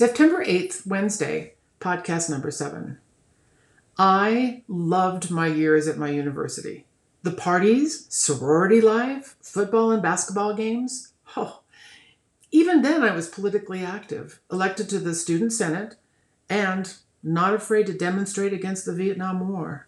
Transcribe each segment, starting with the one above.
September 8th, Wednesday, podcast number seven. I loved my years at my university. The parties, sorority life, football and basketball games. Oh, even then, I was politically active, elected to the Student Senate, and not afraid to demonstrate against the Vietnam War.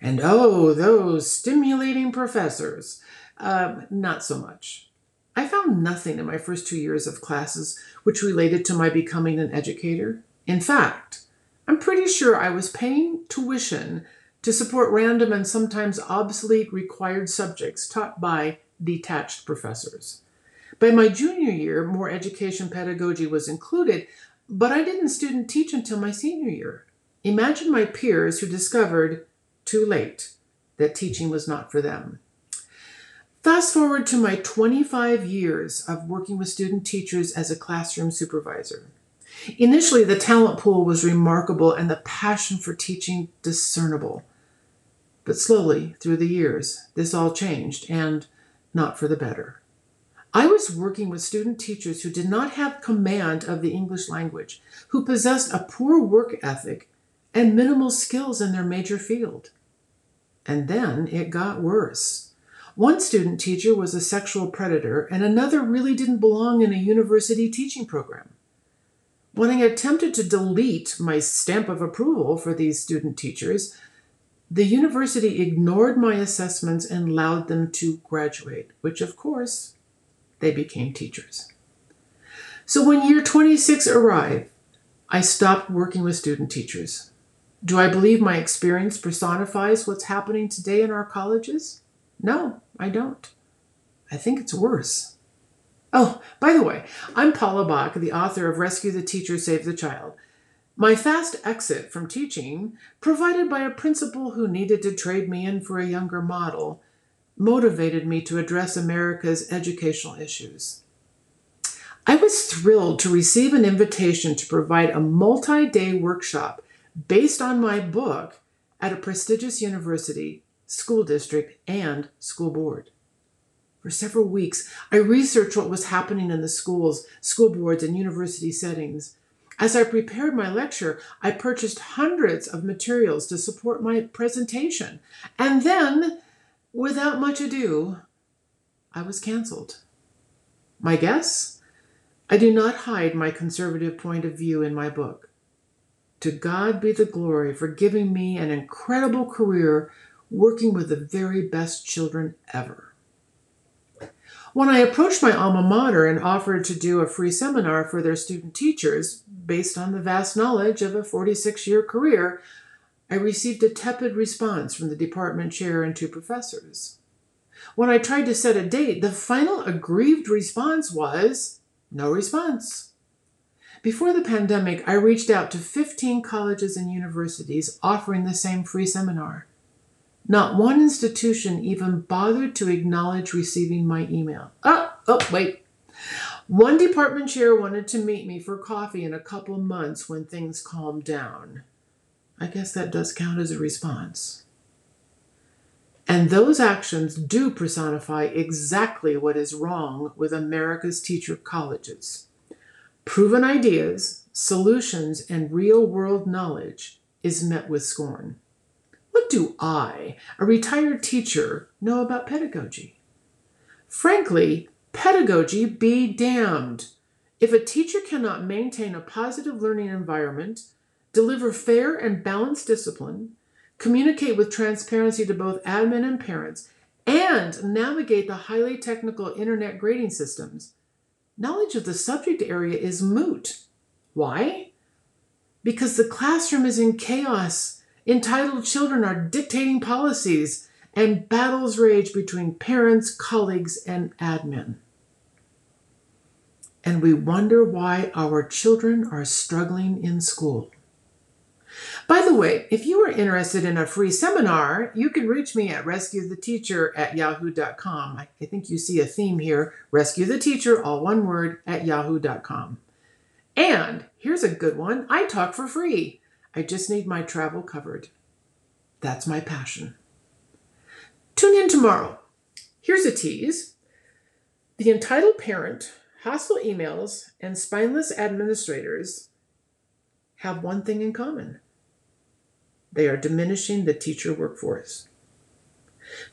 And oh, those stimulating professors. Uh, not so much. I found nothing in my first two years of classes which related to my becoming an educator. In fact, I'm pretty sure I was paying tuition to support random and sometimes obsolete required subjects taught by detached professors. By my junior year, more education pedagogy was included, but I didn't student teach until my senior year. Imagine my peers who discovered, too late, that teaching was not for them. Fast forward to my 25 years of working with student teachers as a classroom supervisor. Initially, the talent pool was remarkable and the passion for teaching discernible. But slowly, through the years, this all changed, and not for the better. I was working with student teachers who did not have command of the English language, who possessed a poor work ethic and minimal skills in their major field. And then it got worse. One student teacher was a sexual predator, and another really didn't belong in a university teaching program. When I attempted to delete my stamp of approval for these student teachers, the university ignored my assessments and allowed them to graduate, which of course they became teachers. So when year 26 arrived, I stopped working with student teachers. Do I believe my experience personifies what's happening today in our colleges? No, I don't. I think it's worse. Oh, by the way, I'm Paula Bach, the author of Rescue the Teacher, Save the Child. My fast exit from teaching, provided by a principal who needed to trade me in for a younger model, motivated me to address America's educational issues. I was thrilled to receive an invitation to provide a multi day workshop based on my book at a prestigious university, school district, and school board. For several weeks, I researched what was happening in the schools, school boards, and university settings. As I prepared my lecture, I purchased hundreds of materials to support my presentation. And then Without much ado, I was canceled. My guess? I do not hide my conservative point of view in my book. To God be the glory for giving me an incredible career working with the very best children ever. When I approached my alma mater and offered to do a free seminar for their student teachers based on the vast knowledge of a 46 year career, I received a tepid response from the department chair and two professors. When I tried to set a date, the final aggrieved response was no response. Before the pandemic, I reached out to 15 colleges and universities offering the same free seminar. Not one institution even bothered to acknowledge receiving my email. Oh, oh, wait. One department chair wanted to meet me for coffee in a couple months when things calmed down. I guess that does count as a response. And those actions do personify exactly what is wrong with America's teacher colleges. Proven ideas, solutions, and real world knowledge is met with scorn. What do I, a retired teacher, know about pedagogy? Frankly, pedagogy be damned. If a teacher cannot maintain a positive learning environment, deliver fair and balanced discipline, communicate with transparency to both admin and parents, and navigate the highly technical internet grading systems, knowledge of the subject area is moot. Why? Because the classroom is in chaos. Entitled children are dictating policies, and battles rage between parents, colleagues, and admin. And we wonder why our children are struggling in school. By the way, if you are interested in a free seminar, you can reach me at rescuetheteacher at yahoo.com. I think you see a theme here rescue the teacher, all one word, at yahoo.com. And here's a good one I talk for free. I just need my travel covered. That's my passion. Tune in tomorrow. Here's a tease The entitled parent, hostile emails, and spineless administrators have one thing in common they are diminishing the teacher workforce.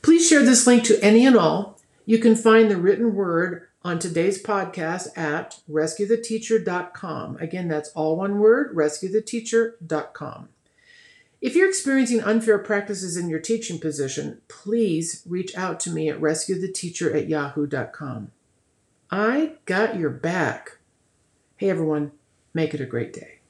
Please share this link to any and all. You can find the written word on today's podcast at rescuetheteacher.com. Again, that's all one word rescuetheteacher.com. If you're experiencing unfair practices in your teaching position, please reach out to me at rescuetheteacher at yahoo.com. I got your back. Hey everyone, make it a great day.